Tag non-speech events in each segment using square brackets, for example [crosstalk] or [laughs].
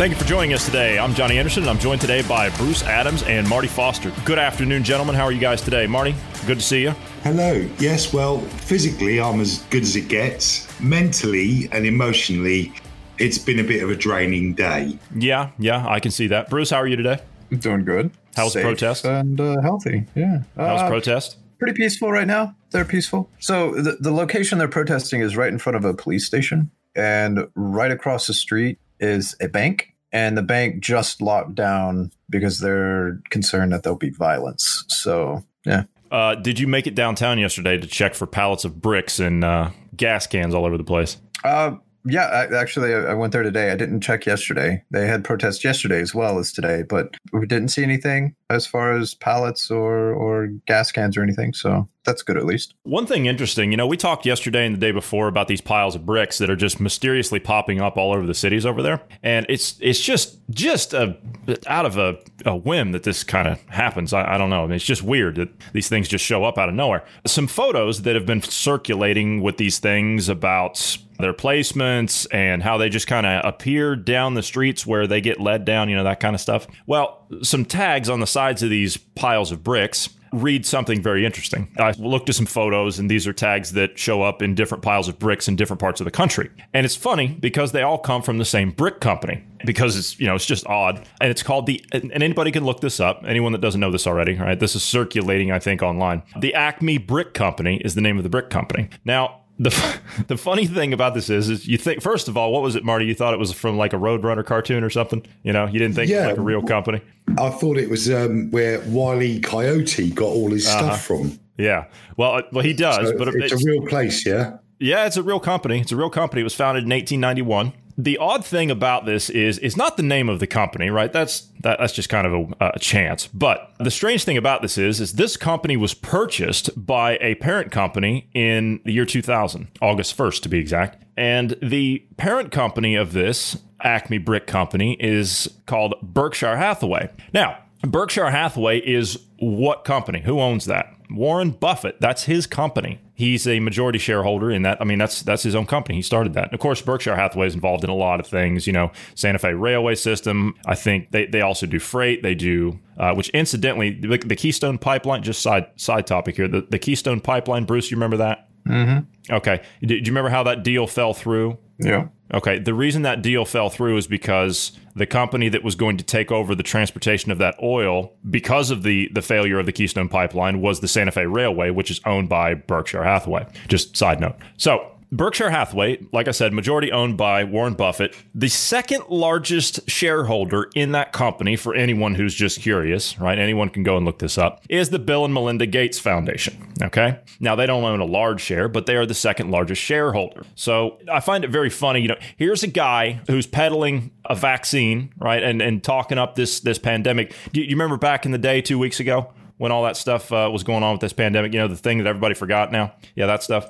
Thank you for joining us today. I'm Johnny Anderson, and I'm joined today by Bruce Adams and Marty Foster. Good afternoon, gentlemen. How are you guys today? Marty, good to see you. Hello. Yes, well, physically, I'm as good as it gets. Mentally and emotionally, it's been a bit of a draining day. Yeah, yeah, I can see that. Bruce, how are you today? I'm doing good. How's the Safe protest? And uh, healthy. Yeah. How's Uh, protest? Pretty peaceful right now. They're peaceful. So the, the location they're protesting is right in front of a police station. And right across the street is a bank. And the bank just locked down because they're concerned that there'll be violence. So, yeah. Uh, did you make it downtown yesterday to check for pallets of bricks and uh, gas cans all over the place? Uh, yeah, I, actually, I went there today. I didn't check yesterday. They had protests yesterday as well as today, but we didn't see anything as far as pallets or, or gas cans or anything. So that's good at least. One thing interesting, you know, we talked yesterday and the day before about these piles of bricks that are just mysteriously popping up all over the cities over there, and it's it's just just a out of a, a whim that this kind of happens. I, I don't know. I mean, it's just weird that these things just show up out of nowhere. Some photos that have been circulating with these things about their placements and how they just kind of appear down the streets where they get led down, you know, that kind of stuff. Well, some tags on the sides of these piles of bricks read something very interesting. I looked at some photos, and these are tags that show up in different piles of bricks in different parts of the country. And it's funny because they all come from the same brick company. Because it's you know it's just odd, and it's called the and anybody can look this up. Anyone that doesn't know this already, right? This is circulating, I think, online. The Acme Brick Company is the name of the brick company. Now, the [laughs] the funny thing about this is, is you think first of all, what was it, Marty? You thought it was from like a Roadrunner cartoon or something? You know, you didn't think it was Yeah. like a real company. I thought it was um, where Wiley Coyote got all his Uh-huh. stuff from. Yeah, well, uh, well, he does, So but it's, it's, a real place, yeah. Yeah, it's a real company. It's a real company. It was founded in 1891. The odd thing about this is it's not the name of the company, right? That's that, that's just kind of a, a chance. But the strange thing about this is is this company was purchased by a parent company in the year 2000, August 1st to be exact. And the parent company of this Acme Brick Company is called Berkshire Hathaway. Now, Berkshire Hathaway is what company? Who owns that? Warren Buffett. That's his company. He's a majority shareholder in that. I mean, that's that's his own company. He started that. And of course, Berkshire Hathaway is involved in a lot of things. You know, Santa Fe Railway System. I think they, they also do freight. They do, uh, which incidentally, the, the Keystone Pipeline. Just side side topic here. The, the Keystone Pipeline. Bruce, you remember that? Mm-hmm. Okay. Did, do you remember how that deal fell through? Yeah. Okay, the reason that deal fell through is because the company that was going to take over the transportation of that oil, because of the the failure of the Keystone Pipeline, was the Santa Fe Railway, which is owned by Berkshire Hathaway. Just side note. So Berkshire Hathaway, like I said, majority owned by Warren Buffett, the second largest shareholder in that company, for anyone who's just curious, right? Anyone can go and look this up, is the Bill and Melinda Gates Foundation. Okay. Now, they don't own a large share, but they are the second largest shareholder. So I find it very funny. You know, here's a guy who's peddling a vaccine, right? And, and talking up this, this pandemic. Do you remember back in the day, two weeks ago? When all that stuff uh, was going on with this pandemic, you know, the thing that everybody forgot now. Yeah, that stuff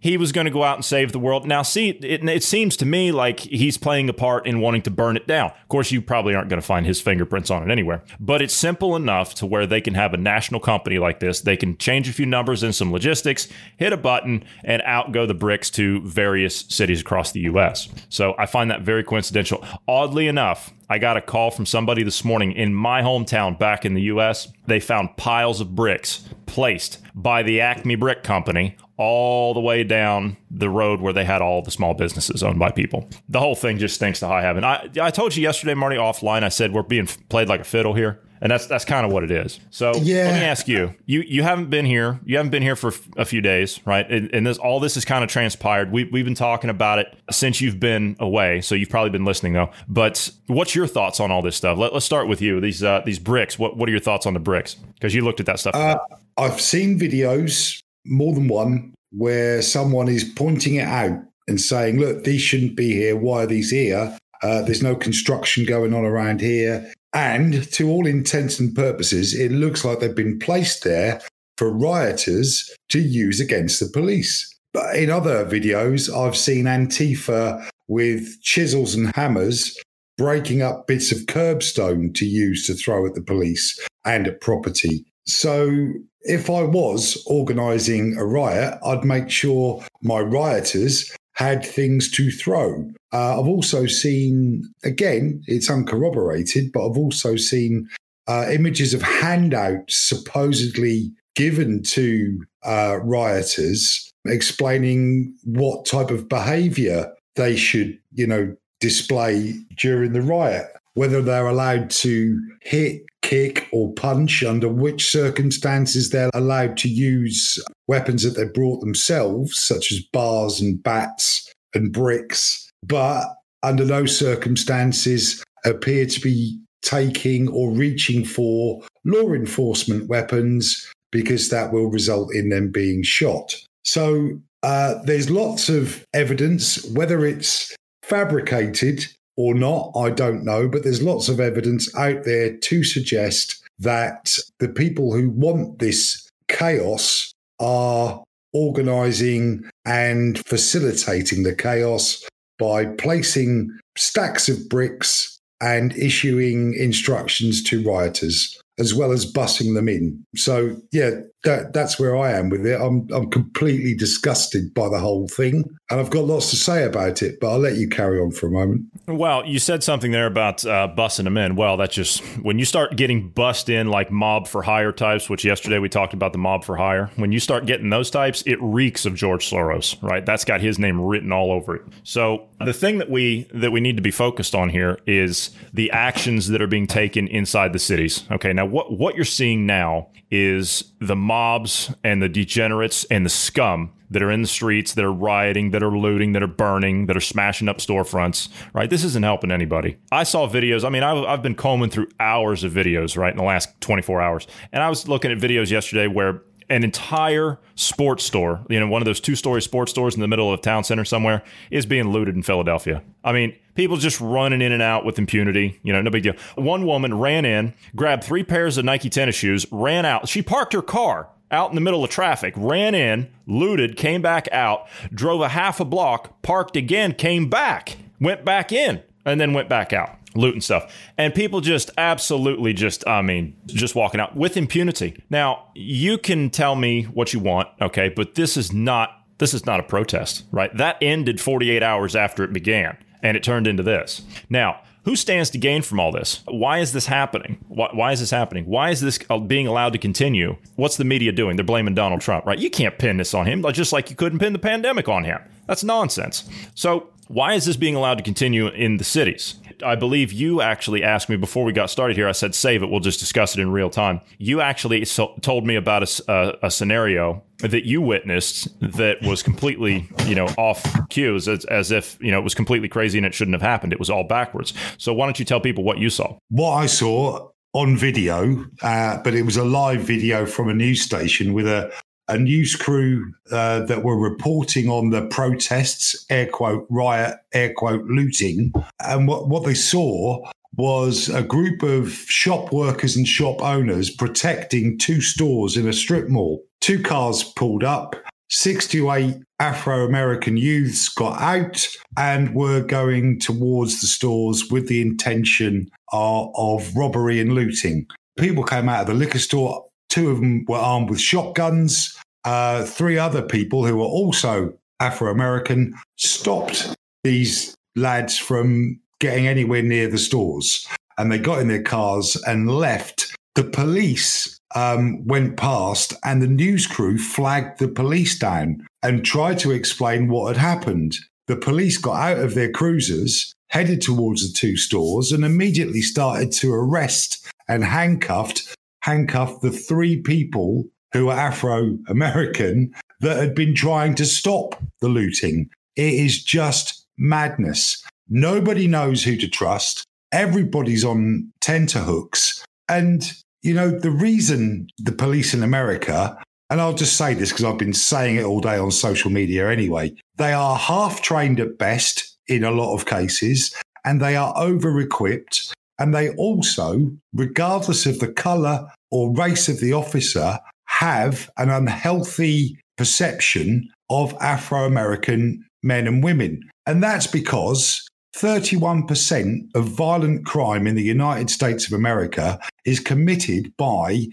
he was going to go out and save the world. Now, see, it, it seems to me like he's playing a part in wanting to burn it down. Of course, you probably aren't going to find his fingerprints on it anywhere, but it's simple enough to where they can have a national company like this. They can change a few numbers and some logistics, hit a button, and out go the bricks to various cities across the U.S. So I find that very coincidental. Oddly enough, I got a call from somebody this morning in my hometown back in the U.S. They found piles of bricks placed by the Acme Brick Company all the way down the road where they had all the small businesses owned by people. The whole thing just stinks to high heaven. I, I told you yesterday, Marty, offline, I said we're being played like a fiddle here. And that's that's kind of what it is. So Yeah. let me ask you: you you haven't been here, you haven't been here for a few days, right? And, and this all this has kind of transpired. We we've been talking about it since you've been away, so you've probably been listening though. But what's your thoughts on all this stuff? Let, let's start with you. These uh, these bricks. What what are your thoughts on the bricks? Because you looked at that stuff. Uh, I've seen videos, more than one, where someone is pointing it out and saying, look, these shouldn't be here. Why are these here? Uh, there's no construction going on around here. And to all intents and purposes, it looks like they've been placed there for rioters to use against the police. But in other videos, I've seen Antifa with chisels and hammers breaking up bits of curbstone to use to throw at the police and at property. So if I was organising a riot, I'd make sure my rioters had things to throw. Uh, I've also seen, again, it's uncorroborated, but I've also seen uh, images of handouts supposedly given to uh, rioters explaining what type of behavior they should, you know, display during the riot, whether they're allowed to hit, kick, or punch, under which circumstances they're allowed to use weapons that they brought themselves, such as bars and bats and bricks, but under those circumstances appear to be taking or reaching for law enforcement weapons because that will result in them being shot. So uh, there's lots of evidence, whether it's fabricated or not, I don't know, but there's lots of evidence out there to suggest that the people who want this chaos are organizing and facilitating the chaos by placing stacks of bricks and issuing instructions to rioters as well as bussing them in. So yeah, that, that's where I am with it. I'm I'm completely disgusted by the whole thing, and I've got lots to say about it. But I'll let you carry on for a moment. Well, you said something there about uh, bussing them in. Well, that's just when you start getting bussed in like mob for hire types, which yesterday we talked about the mob for hire. When you start getting those types, it reeks of George Soros, right? That's got his name written all over it. So the thing that we that we need to be focused on here is the actions that are being taken inside the cities. Okay, now what what you're seeing now is the mobs and the degenerates and the scum that are in the streets, that are rioting, that are looting, that are burning, that are smashing up storefronts, right? This isn't helping anybody. I saw videos. I mean, I've, I've been combing through hours of videos, right, in the last 24 hours. And I was looking at videos yesterday where an entire sports store, you know, one of those two story sports stores in the middle of town center somewhere, is being looted in Philadelphia. I mean, people just running in and out with impunity, you know, no big deal. One woman ran in, grabbed three pairs of Nike tennis shoes, ran out. She parked her car out in the middle of traffic, ran in, looted, came back out, drove a half a block, parked again, came back, went back in, and then went back out loot and stuff. And people just absolutely just, I mean, just walking out with impunity. Now, you can tell me what you want, okay, but this is not this is not a protest, right? That ended 48 hours after it began, and it turned into this. Now, who stands to gain from all this? Why is this happening? Why, why, is this happening? Why is this uh, being allowed to continue? What's the media doing? They're blaming Donald Trump, right? You can't pin this on him, just like you couldn't pin the pandemic on him. That's nonsense. So, why is this being allowed to continue in the cities? I believe you actually asked me before we got started here. I said, save it. We'll just discuss it in real time. You actually so- told me about a, a, a, scenario that you witnessed that was completely, you know, off cues as, as if, you know, it was completely crazy and it shouldn't have happened. It was all backwards. So why don't you tell people what you saw? What I saw on video, uh, but it was a live video from a news station with a, a news crew uh, that were reporting on the protests, air quote, riot, air quote, looting. And what, what they saw was a group of shop workers and shop owners protecting two stores in a strip mall. Two cars pulled up. Six to eight Afro American youths got out and were going towards the stores with the intention of, of robbery and looting. People came out of the liquor store Two of them were armed with shotguns. Uh, three other people who were also Afro American stopped these lads from getting anywhere near the stores. And they got in their cars and left. The police um, went past, and the news crew flagged the police down and tried to explain what had happened. The police got out of their cruisers, headed towards the two stores, and immediately started to arrest and handcuffed handcuffed the three people who were Afro American that had been trying to stop the looting. It is just madness. Nobody knows who to trust. Everybody's on tenterhooks. And, you know, the reason the police in America and I'll just say this because I've been saying it all day on social media anyway, they are half trained at best in a lot of cases, and they are over equipped. And they also, regardless of the color or race of the officer, have an unhealthy perception of Afro American men and women. And that's because 31% of violent crime in the United States of America is committed by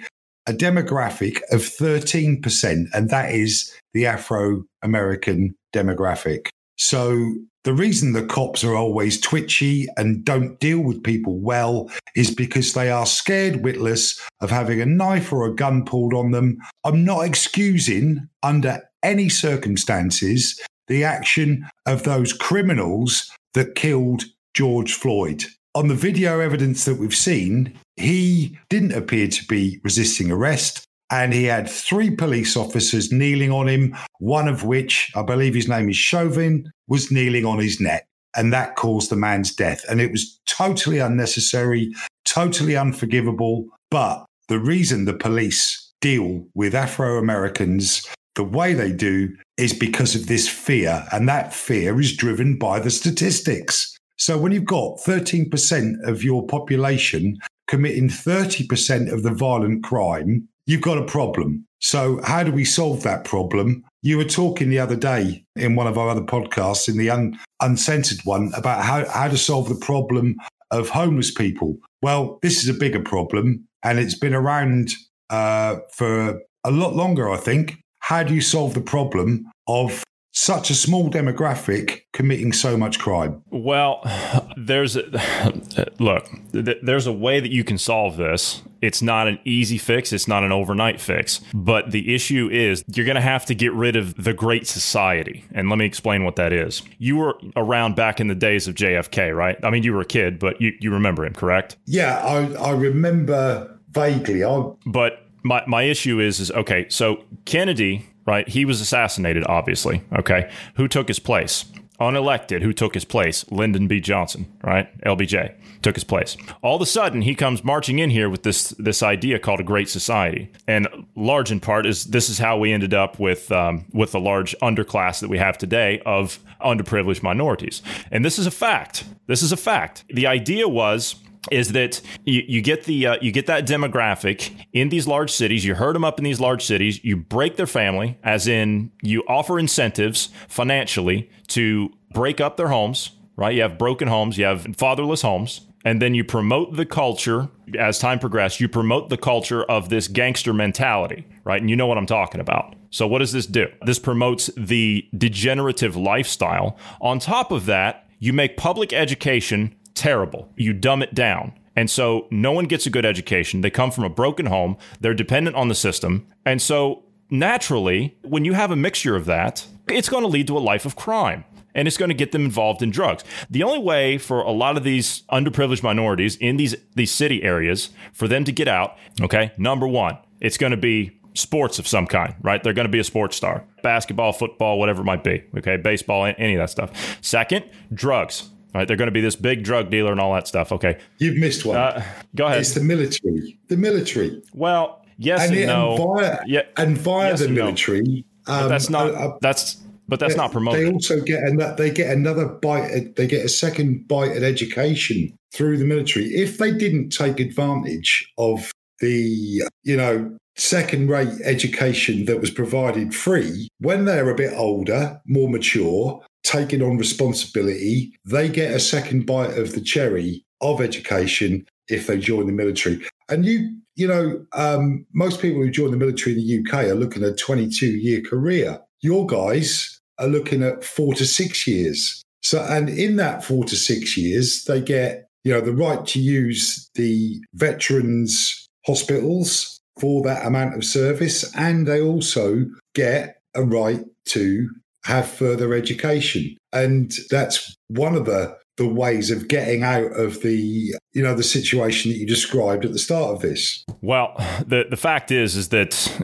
a demographic of 13%, and that is the Afro American demographic. So the reason the cops are always twitchy and don't deal with people well is because they are scared witless of having a knife or a gun pulled on them. I'm not excusing under any circumstances the action of those criminals that killed George Floyd. On the video evidence that we've seen, he didn't appear to be resisting arrest. And he had three police officers kneeling on him, one of which, I believe his name is Chauvin, was kneeling on his neck. And that caused the man's death. And it was totally unnecessary, totally unforgivable. But the reason the police deal with Afro Americans the way they do is because of this fear. And that fear is driven by the statistics. So when you've got 13% of your population committing 30% of the violent crime, you've got a problem. So, how do we solve that problem? You were talking the other day in one of our other podcasts, in the un- uncensored one, about how, how to solve the problem of homeless people. Well, this is a bigger problem, and it's been around uh, for a lot longer, I think. How do you solve the problem of such a small demographic committing so much crime? Well, [sighs] there's a, [sighs] look, there's a way that you can solve this. It's not an easy fix, it's not an overnight fix. But the issue is you're going to have to get rid of the great society. And let me explain what that is. You were around back in the days of JFK, right? I mean, you were a kid, but you, you remember him, correct? Yeah, I, I remember vaguely. I... But my, my issue is is okay so kennedy right he was assassinated obviously okay who took his place unelected who took his place lyndon b johnson right lbj took his place all of a sudden he comes marching in here with this this idea called a great society and large in part is this is how we ended up with um, with the large underclass that we have today of underprivileged minorities and this is a fact this is a fact the idea was is that you, you get the uh, you get that demographic in these large cities. You herd them up in these large cities. You break their family, as in you offer incentives financially to break up their homes. Right? You have broken homes. You have fatherless homes. And then you promote the culture as time progresses. You promote the culture of this gangster mentality, right? And you know what I'm talking about. So, what does this do? This promotes the degenerative lifestyle. On top of that, you make public education terrible. You dumb it down. And so no one gets a good education. They come from a broken home. They're dependent on the system. And so naturally, when you have a mixture of that, it's going to lead to a life of crime and it's going to get them involved in drugs. The only way for a lot of these underprivileged minorities in these these city areas for them to get out, okay? Number 1, it's going to be sports of some kind, right? They're going to be a sports star. Basketball, football, whatever it might be, okay? Baseball, any of that stuff. Second, drugs. Right, they're going to be this big drug dealer and all that stuff. Okay, you've missed one. Uh, go ahead. It's the military. The military. Well, yes and, and no. And via, yeah, and via yes the military. No. Um, that's not. Uh, uh, that's but that's not promoted. They also get another. They get another bite. They get a second bite at education through the military. If they didn't take advantage of the, you know, second rate education that was provided free when they're a bit older, more mature, taking on responsibility, they get a second bite of the cherry of education if they join the military. And you, you know, um, most people who join the military in the UK are looking at a 22 year career. Your guys are looking at four to six years. So, and in that four to six years, they get, you know, the right to use the veterans hospitals for that amount of service. And they also get a right to have further education. And that's one of the the ways of getting out of the you know the situation that you described at the start of this well the the fact is is that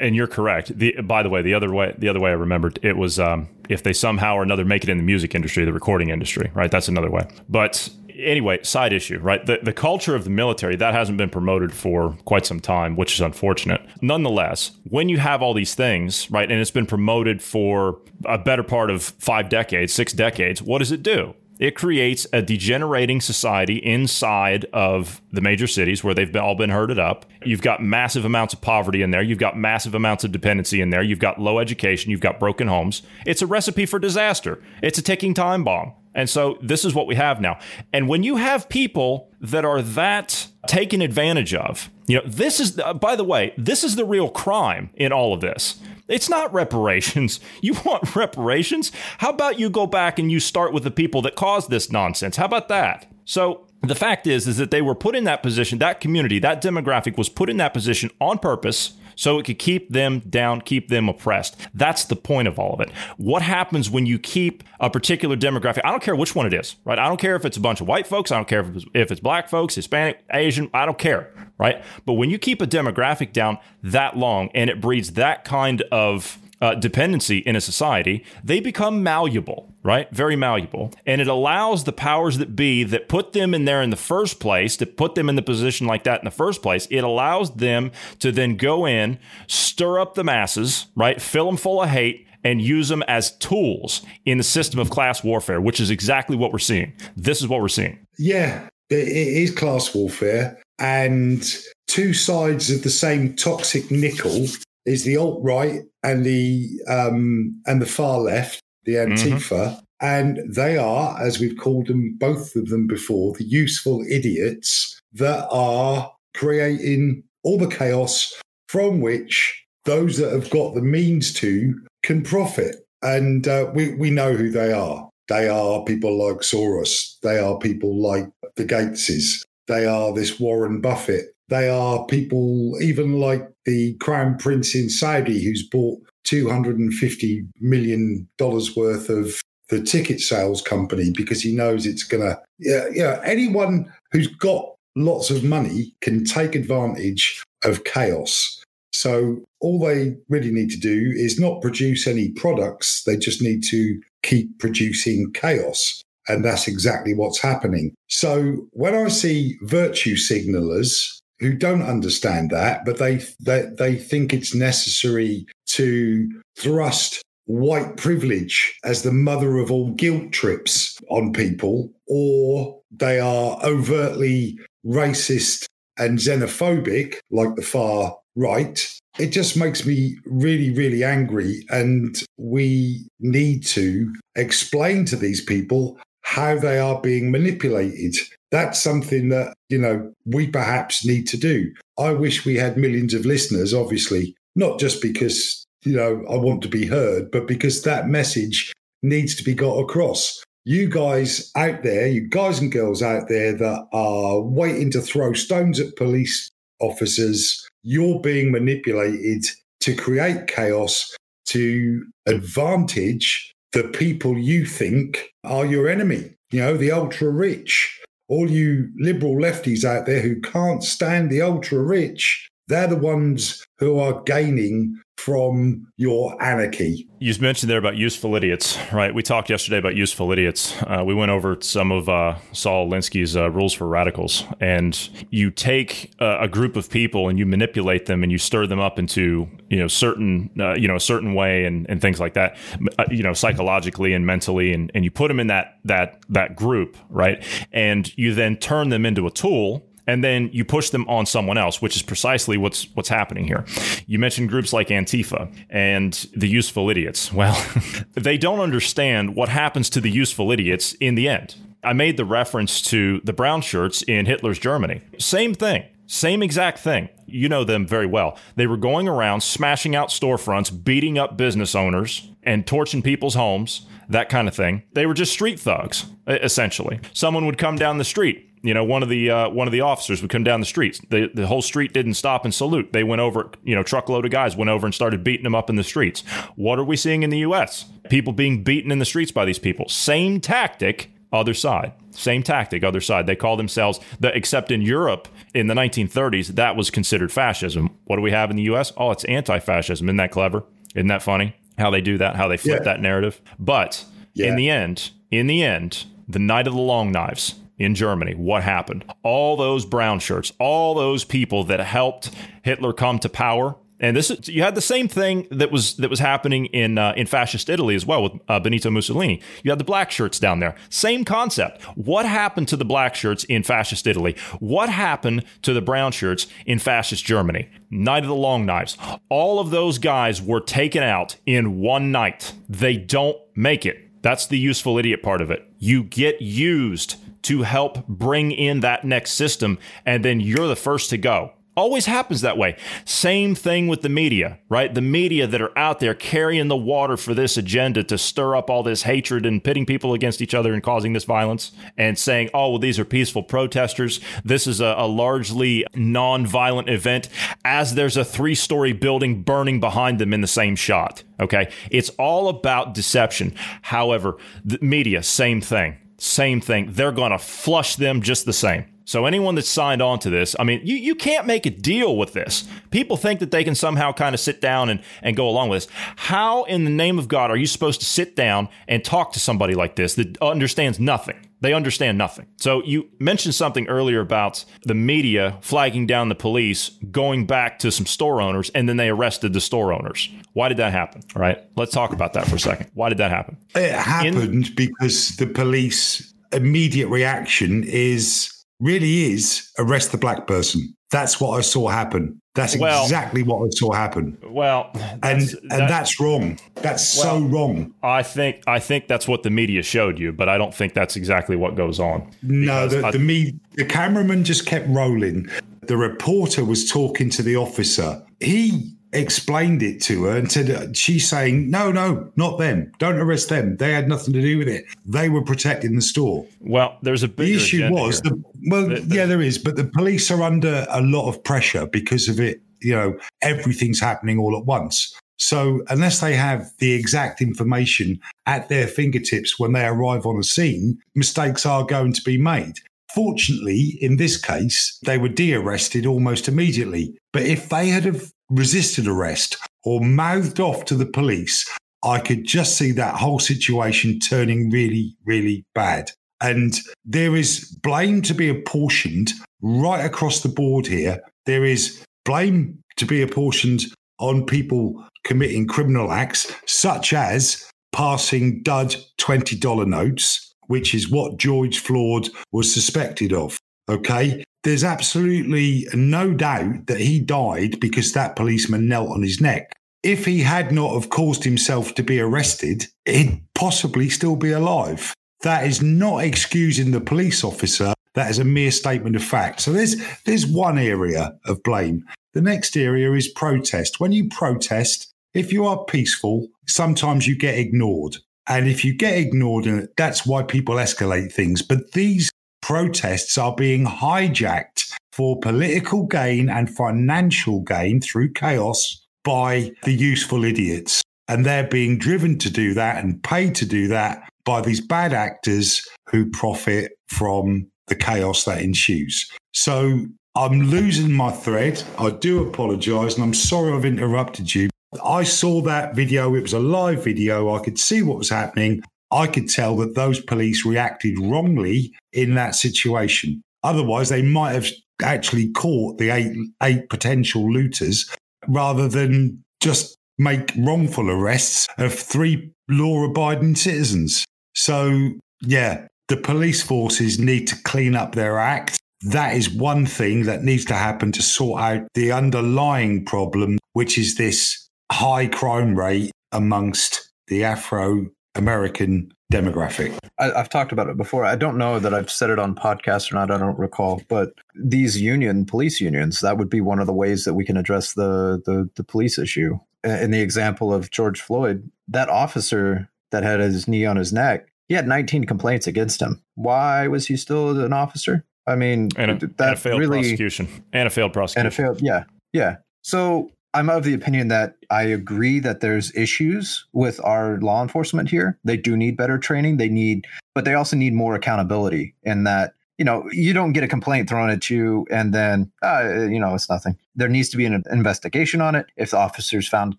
and you're correct the, by the way the other way the other way i remembered it was um, if they somehow or another make it in the music industry the recording industry right that's another way but anyway, side issue, right? The, the culture of the military, that hasn't been promoted for quite some time, which is unfortunate. Nonetheless, when you have all these things, right, and it's been promoted for a better part of five decades, six decades, what does it do? It creates a degenerating society inside of the major cities where they've all been herded up. You've got massive amounts of poverty in there. You've got massive amounts of dependency in there. You've got low education. You've got broken homes. It's a recipe for disaster. It's a ticking time bomb. And so this is what we have now. And when you have people that are that taken advantage of, you know, this is, uh, by the way, this is the real crime in all of this. It's not reparations. [laughs] You want reparations? How about you go back and you start with the people that caused this nonsense? How about that? So the fact is is that they were put in that position, that community, that demographic was put in that position on purpose so it could keep them down, keep them oppressed. That's the point of all of it. What happens when you keep a particular demographic? I don't care which one it is, right? I don't care if it's a bunch of white folks. I don't care if it's, if it's black folks, Hispanic, Asian. I don't care, right? But when you keep a demographic down that long and it breeds that kind of uh, dependency in a society, they become malleable, right? Very malleable. And it allows the powers that be that put them in there in the first place, to put them in the position like that in the first place, it allows them to then go in, stir up the masses, right? Fill them full of hate. And use them as tools in the system of class warfare, which is exactly what we're seeing. This is what we're seeing. Yeah, it is class warfare. And two sides of the same toxic nickel is the alt right and the um, and the far left, the mm-hmm. Antifa, mm-hmm. and they are, as we've called them, both of them before, the useful idiots that are creating all the chaos from which those that have got the means to can profit. And uh, we we know who they are. They are people like Soros. They are people like the Gateses. They are this Warren Buffett. They are people even like the Crown Prince in Saudi, who's bought $250 million worth of the ticket sales company because he knows it's going to, yeah, yeah, anyone who's got lots of money can take advantage of chaos. So all they really need to do is not produce any products. They just need to keep producing chaos. And that's exactly what's happening. So when I see virtue signalers who don't understand that, but they, they, they think it's necessary to thrust white privilege as the mother of all guilt trips on people, or they are overtly racist and xenophobic, like the far right. It just makes me really, really angry. And we need to explain to these people how they are being manipulated. That's something that, you know, we perhaps need to do. I wish we had millions of listeners, obviously, not just because, you know, I want to be heard, but because that message needs to be got across. You guys out there, you guys and girls out there that are waiting to throw stones at police officers, you're being manipulated to create chaos to advantage the people you think are your enemy. You know, the ultra rich. All you liberal lefties out there who can't stand the ultra rich, they're the ones who are gaining from your anarchy. You mentioned there about useful idiots, right? We talked yesterday about useful idiots. Uh, we went over some of uh, Saul Alinsky's uh, rules for radicals, and you take a group of people and you manipulate them and you stir them up into you know certain uh, you know a certain way and, and things like that, uh, you know psychologically and mentally, and, and you put them in that that that group, right? And you then turn them into a tool and then you push them on someone else, which is precisely what's what's happening here. You mentioned groups like Antifa and the useful idiots. Well, [laughs] they don't understand what happens to the useful idiots in the end. I made the reference to the brown shirts in Hitler's Germany. Same thing. Same exact thing. You know them very well. They were going around smashing out storefronts, beating up business owners, and torching people's homes, that kind of thing. They were just street thugs, essentially. Someone would come down the street, you know, one of the uh, one of the officers would come down the streets. The the whole street didn't stop and salute. They went over, you know, truckload of guys went over and started beating them up in the streets. What are we seeing in the U.S.? People being beaten in the streets by these people. Same tactic, other side. Same tactic, other side. They call themselves the. Except in Europe in the 1930s, that was considered fascism. What do we have in the U.S.? Oh, it's anti-fascism. Isn't that clever? Isn't that funny? How they do that? How they flip yeah. that narrative? But yeah. in the end, in the end, the night of the long knives in Germany, what happened? All those brown shirts, all those people that helped Hitler come to power, and this is you had the same thing that was that was happening in uh, in fascist Italy as well with uh, Benito Mussolini. You had the black shirts down there. Same concept. What happened to the black shirts in fascist Italy? What happened to the brown shirts in fascist Germany? Night of the Long Knives. All of those guys were taken out in one night. They don't make it. That's the useful idiot part of it. You get used to help bring in that next system, and then you're the first to go. Always happens that way. Same thing with the media, right? The media that are out there carrying the water for this agenda to stir up all this hatred and pitting people against each other and causing this violence and saying, oh, well, these are peaceful protesters. This is a, a largely non-violent event as there's a three story building burning behind them in the same shot. Okay. It's all about deception. However, the media, same thing. Same thing. They're going to flush them just the same. So anyone that's signed on to this, I mean, you, you can't make a deal with this. People think that they can somehow kind of sit down and, and go along with this. How in the name of God are you supposed to sit down and talk to somebody like this that understands nothing? They understand nothing. So you mentioned something earlier about the media flagging down the police, going back to some store owners, and then they arrested the store owners. Why did that happen? All right. Let's talk about that for a second. Why did that happen? It happened In- because the police immediate reaction is really is arrest the black person. That's what I saw happen. That's well, exactly what I saw happen. Well, and that's, and that's wrong. That's well, so wrong. I think I think that's what the media showed you, but I don't think that's exactly what goes on. No, the, I, the me the cameraman just kept rolling. The reporter was talking to the officer. He explained it to her and said she's saying no no not them. Don't arrest them. They had nothing to do with it. They were protecting the store. Well there's a the issue was the, well the, the, yeah there is but the police are under a lot of pressure because of it. You know everything's happening all at once. So unless they have the exact information at their fingertips when they arrive on a scene mistakes are going to be made. Fortunately, in this case, they were de arrested almost immediately. But if they had have resisted arrest or mouthed off to the police, I could just see that whole situation turning really, really bad. And there is blame to be apportioned right across the board here. There is blame to be apportioned on people committing criminal acts, such as passing dud $20 notes, which is what George Floyd was suspected of. Okay. There's absolutely no doubt that he died because that policeman knelt on his neck. If he had not have caused himself to be arrested, he'd possibly still be alive. That is not excusing the police officer. That is a mere statement of fact. So there's there's one area of blame. The next area is protest. When you protest, if you are peaceful, sometimes you get ignored. And if you get ignored, uh, that's why people escalate things. But these protests are being hijacked for political gain and financial gain through chaos by the useful idiots. And they're being driven to do that and paid to do that by these bad actors who profit from the chaos that ensues. So I'm losing my thread. I do apologize and I'm sorry I've interrupted you. I saw that video. It was a live video. I could see what was happening. I could tell that those police reacted wrongly in that situation. Otherwise, they might have actually caught the eight eight potential looters rather than just make wrongful arrests of three law-abiding citizens. So, yeah, the police forces need to clean up their act. That is one thing that needs to happen to sort out the underlying problem, which is this high crime rate amongst the Afro American demographic. I, have talked about it before. I don't know that I've said it on podcast or not. I don't recall. But these union police unions, that would be one of the ways that we can address the the, the police issue. In the example of George Floyd, that officer that had his knee on his neck, he had 19 complaints against him. Why was he still an officer? I mean, and a, that and a failed really, prosecution and a failed prosecution and a failed, yeah, yeah. So I'm of the opinion that I agree that there's issues with our law enforcement here. They do need better training. They need, but they also need more accountability in that, you know, you don't get a complaint thrown at you and then, uh, you know, it's nothing. There needs to be an investigation on it. If the officer's found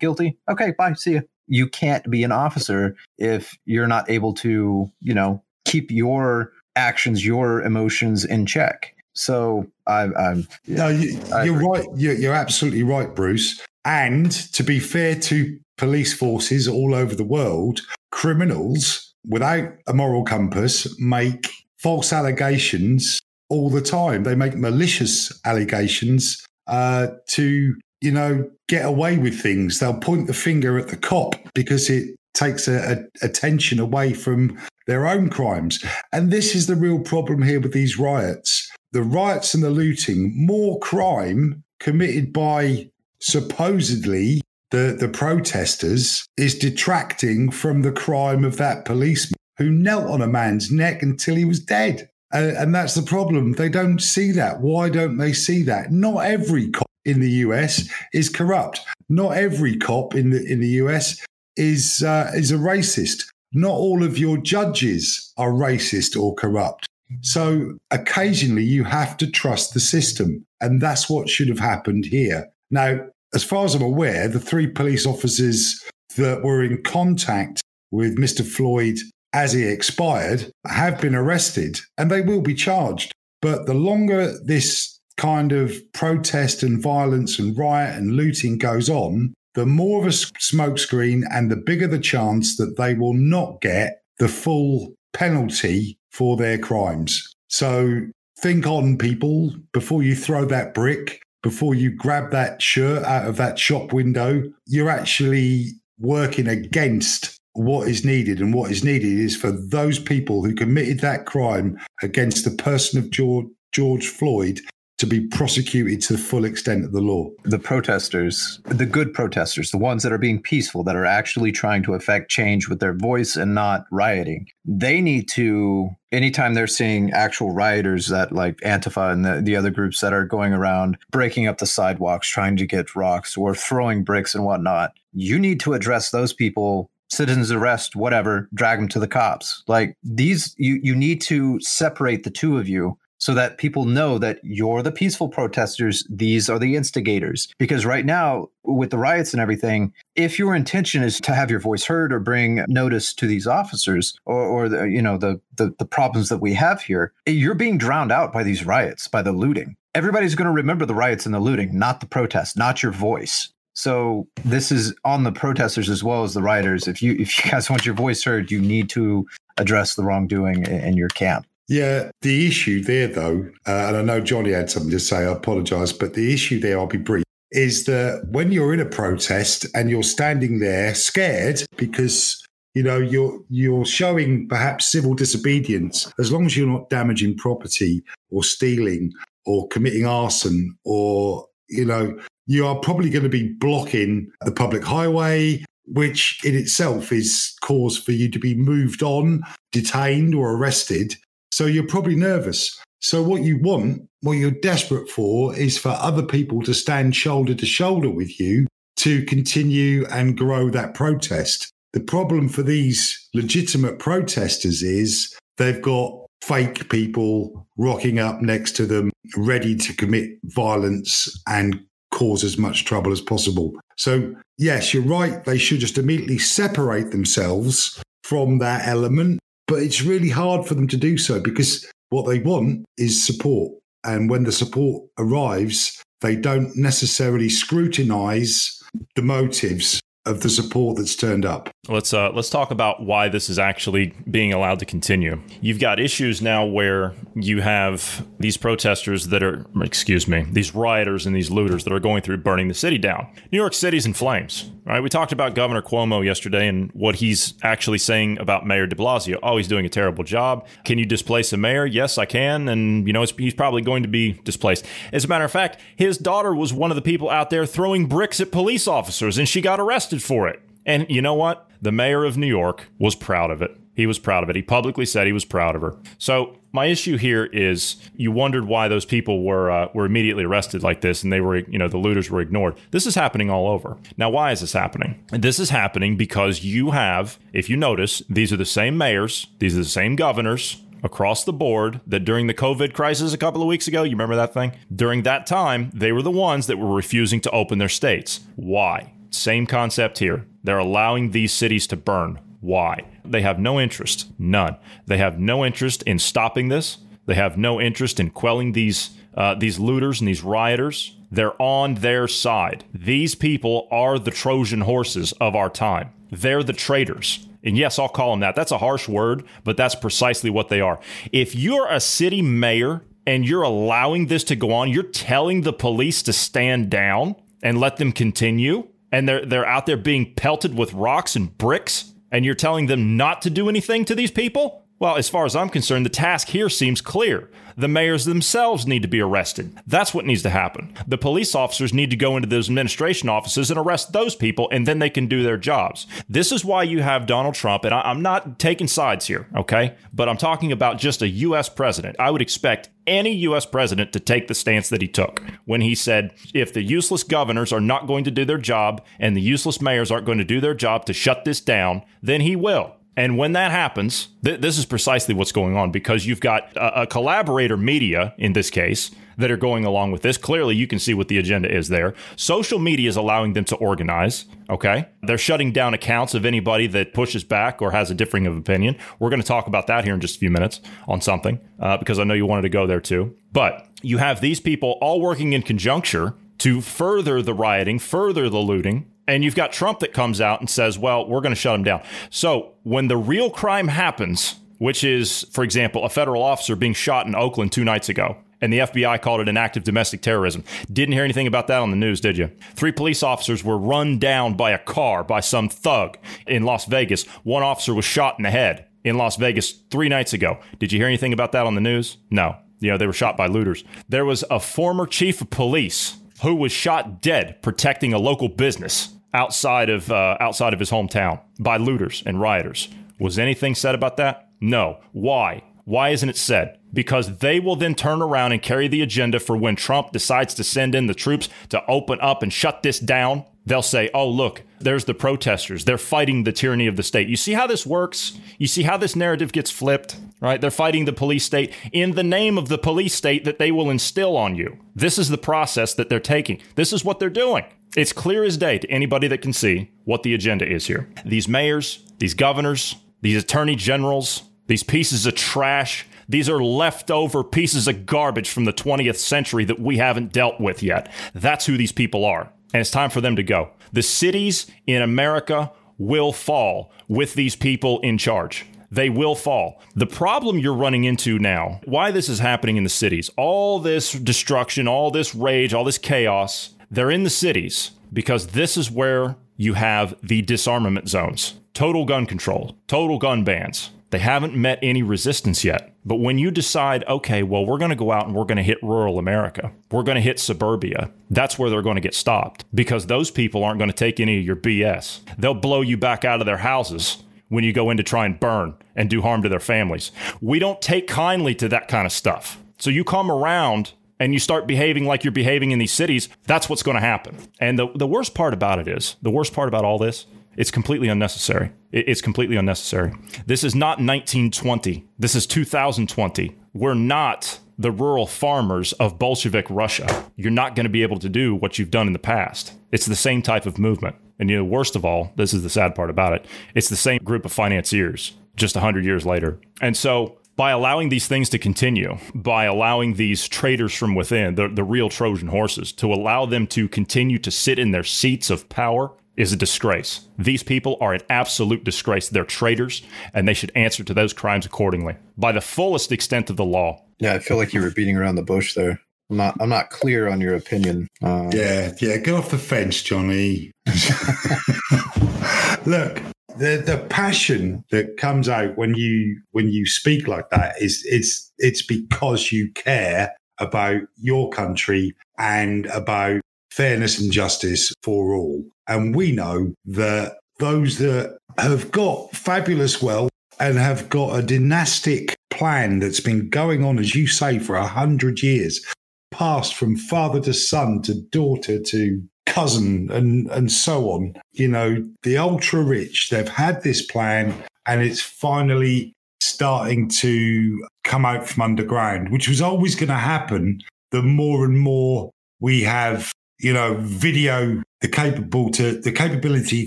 guilty, okay, bye, see you. You can't be an officer if you're not able to, you know, keep your actions, your emotions in check. So I, I'm. No, you, you're right. You're, you're absolutely right, Bruce. And to be fair to police forces all over the world, criminals without a moral compass make false allegations all the time. They make malicious allegations uh, to, you know, get away with things. They'll point the finger at the cop because it takes a, a, attention away from their own crimes. And this is the real problem here with these riots. The riots and the looting, more crime committed by supposedly the, the protesters is detracting from the crime of that policeman who knelt on a man's neck until he was dead. Uh, and that's the problem. They don't see that. Why don't they see that? Not every cop in the US is corrupt. Not every cop in the in the US is uh, is a racist. Not all of your judges are racist or corrupt. So occasionally you have to trust the system, and that's what should have happened here. Now, as far as I'm aware, the three police officers that were in contact with Mr. Floyd as he expired have been arrested and they will be charged. But the longer this kind of protest and violence and riot and looting goes on, the more of a smokescreen and the bigger the chance that they will not get the full penalty for their crimes. So think on, people, before you throw that brick, before you grab that shirt out of that shop window, you're actually working against what is needed. And what is needed is for those people who committed that crime against the person of George, George Floyd to be prosecuted to the full extent of the law. the protesters, the good protesters, the ones that are being peaceful, that are actually trying to affect change with their voice and not rioting, they need to, anytime they're seeing actual rioters that like Antifa and the, the other groups that are going around breaking up the sidewalks, trying to get rocks or throwing bricks and whatnot, you need to address those people. Citizens arrest, whatever, drag them to the cops. Like these, you you need to separate the two of you so that people know that you're the peaceful protesters these are the instigators. Because right now with the riots and everything if your intention is to have your voice heard or bring notice to these officers or, or the, you know the, the the problems that we have here you're being drowned out by these riots by the looting. Everybody's going to remember the riots and the looting not the protest not your voice. So this is on the protesters as well as the rioters. If you if you guys want your voice heard you need to address the wrongdoing in in your camp Yeah, the issue there, though, uh, and I know Johnny had something to say, I apologise, but the issue there, I'll be brief, is that when you're in a protest and you're standing there scared because you know you're you're showing perhaps civil disobedience as long as you're not damaging property or stealing or committing arson or you know you are probably going to be blocking the public highway which in itself is cause for you to be moved on detained or arrested so you're probably nervous. So what you want, what you're desperate for, is for other people to stand shoulder to shoulder with you to continue and grow that protest. The problem for these legitimate protesters is they've got fake people rocking up next to them, ready to commit violence and cause as much trouble as possible. So, yes, you're right. They should just immediately separate themselves from that element but it's really hard for them to do so because what they want is support. And when the support arrives, they don't necessarily scrutinize the motives of the support that's turned up. Let's uh, let's talk about why this is actually being allowed to continue. You've got issues now where you have these protesters that are, excuse me, these rioters and these looters that are going through burning the city down. New York City's in flames. Right? We talked about Governor Cuomo yesterday and what he's actually saying about Mayor De Blasio. Oh, he's doing a terrible job. Can you displace a mayor? Yes, I can. And you know, he's probably going to be displaced. As a matter of fact, his daughter was one of the people out there throwing bricks at police officers, and she got arrested for it. And you know what? The mayor of New York was proud of it. He was proud of it. He publicly said he was proud of her. So my issue here is you wondered why those people were uh, were immediately arrested like this, and they were you know the looters were ignored. This is happening all over. Now, why is this happening? And this is happening because you have, if you notice, these are the same mayors, these are the same governors across the board that during the COVID crisis a couple of weeks ago, you remember that thing? During that time, they were the ones that were refusing to open their states. Why? Same concept here. They're allowing these cities to burn. Why? They have no interest, none. They have no interest in stopping this. They have no interest in quelling these uh, these looters and these rioters. They're on their side. These people are the Trojan horses of our time. They're the traitors. And yes, I'll call them that. That's a harsh word, but that's precisely what they are. If you're a city mayor and you're allowing this to go on, you're telling the police to stand down and let them continue, and they're they're out there being pelted with rocks and bricks, and you're telling them not to do anything to these people? Well, as far as I'm concerned, the task here seems clear. The mayors themselves need to be arrested. That's what needs to happen. The police officers need to go into those administration offices and arrest those people, and then they can do their jobs. This is why you have Donald Trump, and I, am not taking sides here, okay? But I'm talking about just a U.S. president. I would expect any U.S. president to take the stance that he took when he said, if the useless governors are not going to do their job and the useless mayors aren't going to do their job to shut this down, then he will. And when that happens, th- this is precisely what's going on because you've got a, a, collaborator media in this case that are going along with this. Clearly, you can see what the agenda is there. Social media is allowing them to organize. Okay. They're shutting down accounts of anybody that pushes back or has a differing of opinion. We're going to talk about that here in just a few minutes on something uh, because I know you wanted to go there too. But you have these people all working in conjuncture to further the rioting, further the looting, and you've got Trump that comes out and says, well, we're going to shut him down. So when the real crime happens, which is, for example, a federal officer being shot in Oakland two nights ago, and the FBI called it an act of domestic terrorism. Didn't hear anything about that on the news, did you? Three police officers were run down by a car by some thug in Las Vegas. One officer was shot in the head in Las Vegas three nights ago. Did you hear anything about that on the news? No. You know, they were shot by looters. There was a former chief of police who was shot dead protecting a local business outside of uh, outside of his hometown by looters and rioters. Was anything said about that? No. Why? Why isn't it said? Because they will then turn around and carry the agenda for when Trump decides to send in the troops to open up and shut this down. They'll say, oh, look, there's the protesters. They're fighting the tyranny of the state. You see how this works? You see how this narrative gets flipped, right? They're fighting the police state in the name of the police state that they will instill on you. This is the process that they're taking. This is what they're doing. It's clear as day to anybody that can see what the agenda is here. These mayors, these governors, these attorney generals, these pieces of trash, these are leftover pieces of garbage from the 20th century that we haven't dealt with yet. That's who these people are. And it's time for them to go. The cities in America will fall with these people in charge. They will fall. The problem you're running into now, why this is happening in the cities, all this destruction, all this rage, all this chaos, they're in the cities because this is where you have the disarmament zones, total gun control, total gun bans. They haven't met any resistance yet. But when you decide, okay, well, we're going to go out and we're going to hit rural America, we're going to hit suburbia, that's where they're going to get stopped because those people aren't going to take any of your BS. They'll blow you back out of their houses when you go in to try and burn and do harm to their families. We don't take kindly to that kind of stuff. So you come around and you start behaving like you're behaving in these cities, that's what's going to happen. And the, the worst part about it is the worst part about all this, it's completely unnecessary. it's completely unnecessary. This is not 1920. This is 2020. We're not the rural farmers of Bolshevik Russia. You're not going to be able to do what you've done in the past. It's the same type of movement. And you know, worst of all, this is the sad part about it. It's the same group of financiers just 100 years later. And so by allowing these things to continue, by allowing these traitors from within, the, the real Trojan horses, to allow them to continue to sit in their seats of power is a disgrace. These people are an absolute disgrace. They're traitors, and they should answer to those crimes accordingly by the fullest extent of the law. Yeah, I feel like you were beating around the bush there. I'm not. I'm not clear on your opinion. Um, yeah, yeah. Get off the fence, Johnny. [laughs] [laughs] Look, the the passion that comes out when you when you speak like that is it's it's because you care about your country and about fairness and justice for all. And we know that those that have got fabulous wealth and have got a dynastic plan that's been going on, as you say, for a hundred years, passed from father to son to daughter to cousin and and so on you know the ultra rich they've had this plan and it's finally starting to come out from underground which was always going to happen the more and more we have you know video the capable to the capability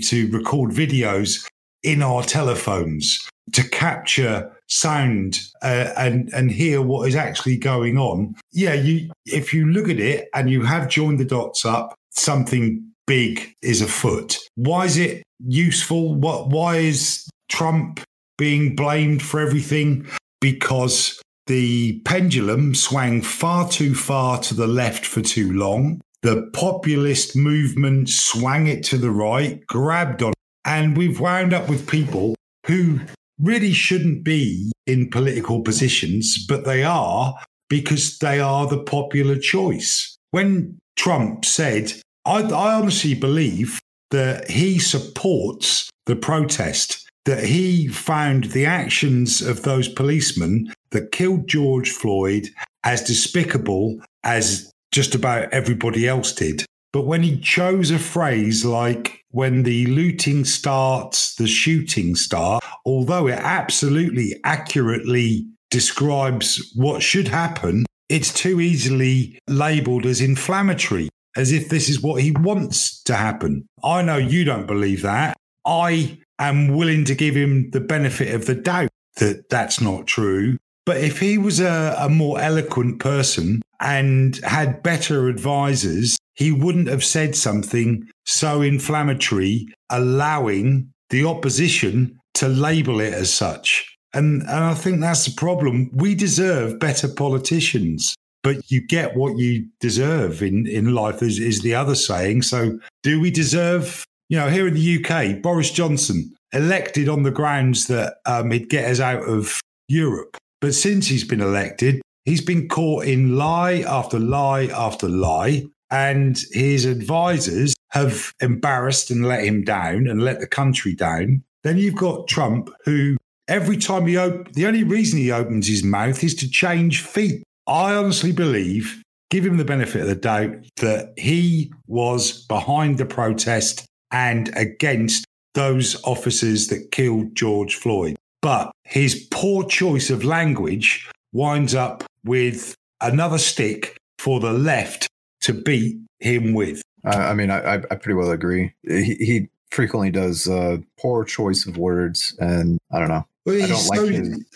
to record videos in our telephones to capture sound uh, and and hear what is actually going on. Yeah, you if you look at it and you have joined the dots up, something big is afoot. Why is it useful? What why is Trump being blamed for everything? Because the pendulum swung far too far to the left for too long. The populist movement swung it to the right, grabbed on, and we've wound up with people who really shouldn't be in political positions, but they are because they are the popular choice. When Trump said, I, I honestly believe that he supports the protest, that he found the actions of those policemen that killed George Floyd as despicable as just about everybody else did. But when he chose a phrase like, when the looting starts, the shooting starts, although it absolutely accurately describes what should happen, it's too easily labeled as inflammatory, as if this is what he wants to happen. I know you don't believe that. I am willing to give him the benefit of the doubt that that's not true. But if he was a, a more eloquent person and had better advisors, he wouldn't have said something so inflammatory, allowing the opposition to label it as such. And, and I think that's the problem. We deserve better politicians, but you get what you deserve in, in life, is, is the other saying. So, do we deserve, you know, here in the UK, Boris Johnson elected on the grounds that um, he'd get us out of Europe. But since he's been elected, he's been caught in lie after lie after lie. And his advisors have embarrassed and let him down and let the country down. Then you've got Trump, who every time he op- the only reason he opens his mouth is to change feet. I honestly believe, give him the benefit of the doubt, that he was behind the protest and against those officers that killed George Floyd. But his poor choice of language winds up with another stick for the left to beat him with. I mean, I, I pretty well agree. He, he frequently does uh, poor choice of words, and I don't know. Well, I don't like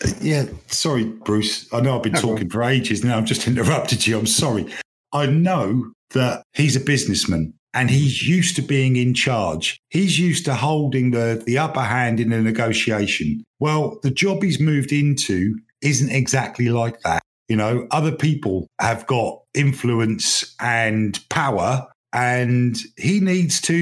his... Yeah, sorry, Bruce. I know I've been talking for ages now. I've just [laughs] interrupted you. I'm sorry. I know that he's a businessman and he's used to being in charge. He's used to holding the, the upper hand in a negotiation. Well, the job he's moved into isn't exactly like that. You know, other people have got influence and power, and he needs to,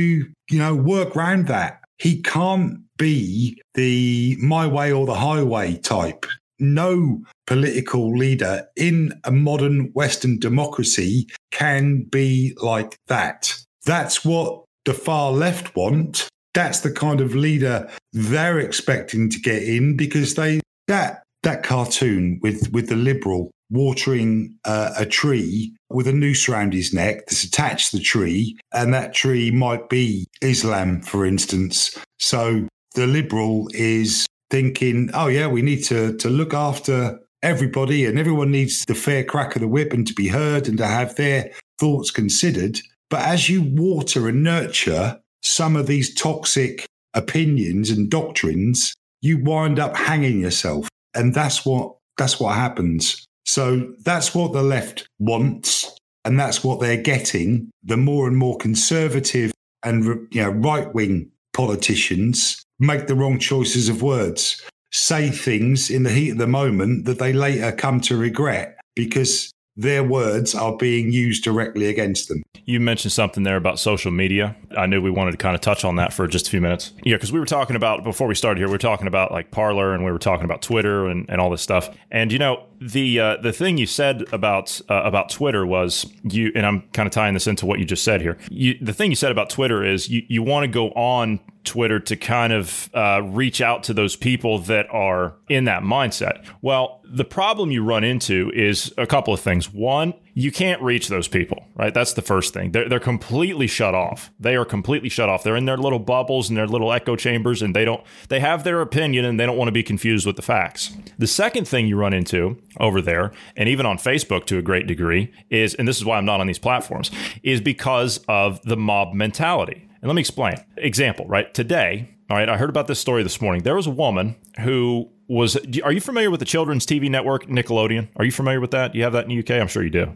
you know, work around that. He can't be the my way or the highway type. No political leader in a modern Western democracy can be like that. That's what the far left want. That's the kind of leader they're expecting to get in because they that that cartoon with with the liberal watering uh, a tree with a noose around his neck that's attached to the tree, and that tree might be Islam, for instance. So the liberal is thinking, oh yeah, we need to to look after everybody, and everyone needs the fair crack of the whip and to be heard and to have their thoughts considered. But as you water and nurture some of these toxic opinions and doctrines, you wind up hanging yourself. And that's what that's what happens. So that's what the left wants, and that's what they're getting. The more and more conservative and you know, right wing politicians make the wrong choices of words, say things in the heat of the moment that they later come to regret because their words are being used directly against them. You mentioned something there about social media. I knew we wanted to kind of touch on that for just a few minutes. Yeah, because we were talking about, before we started here, we were talking about like Parler and we were talking about Twitter and, and all this stuff. And, you know, the uh, the thing you said about uh, about Twitter was you, and I'm kind of tying this into what you just said here. You, the thing you said about Twitter is you, you want to go on Twitter to kind of uh, reach out to those people that are in that mindset. Well, the problem you run into is a couple of things. One, you can't reach those people, right? That's the first thing. They're, they're completely shut off. They are completely shut off. They're in their little bubbles and their little echo chambers, and they don't, they have their opinion and they don't want to be confused with the facts. The second thing you run into over there, and even on Facebook to a great degree, is, and this is why I'm not on these platforms, is because of the mob mentality. And let me explain. Example, right? Today, All right, I heard about this story this morning. There was a woman who was. Are you familiar with the children's TV network Nickelodeon? Are you familiar with that? Do You have that in the UK? I'm sure you do.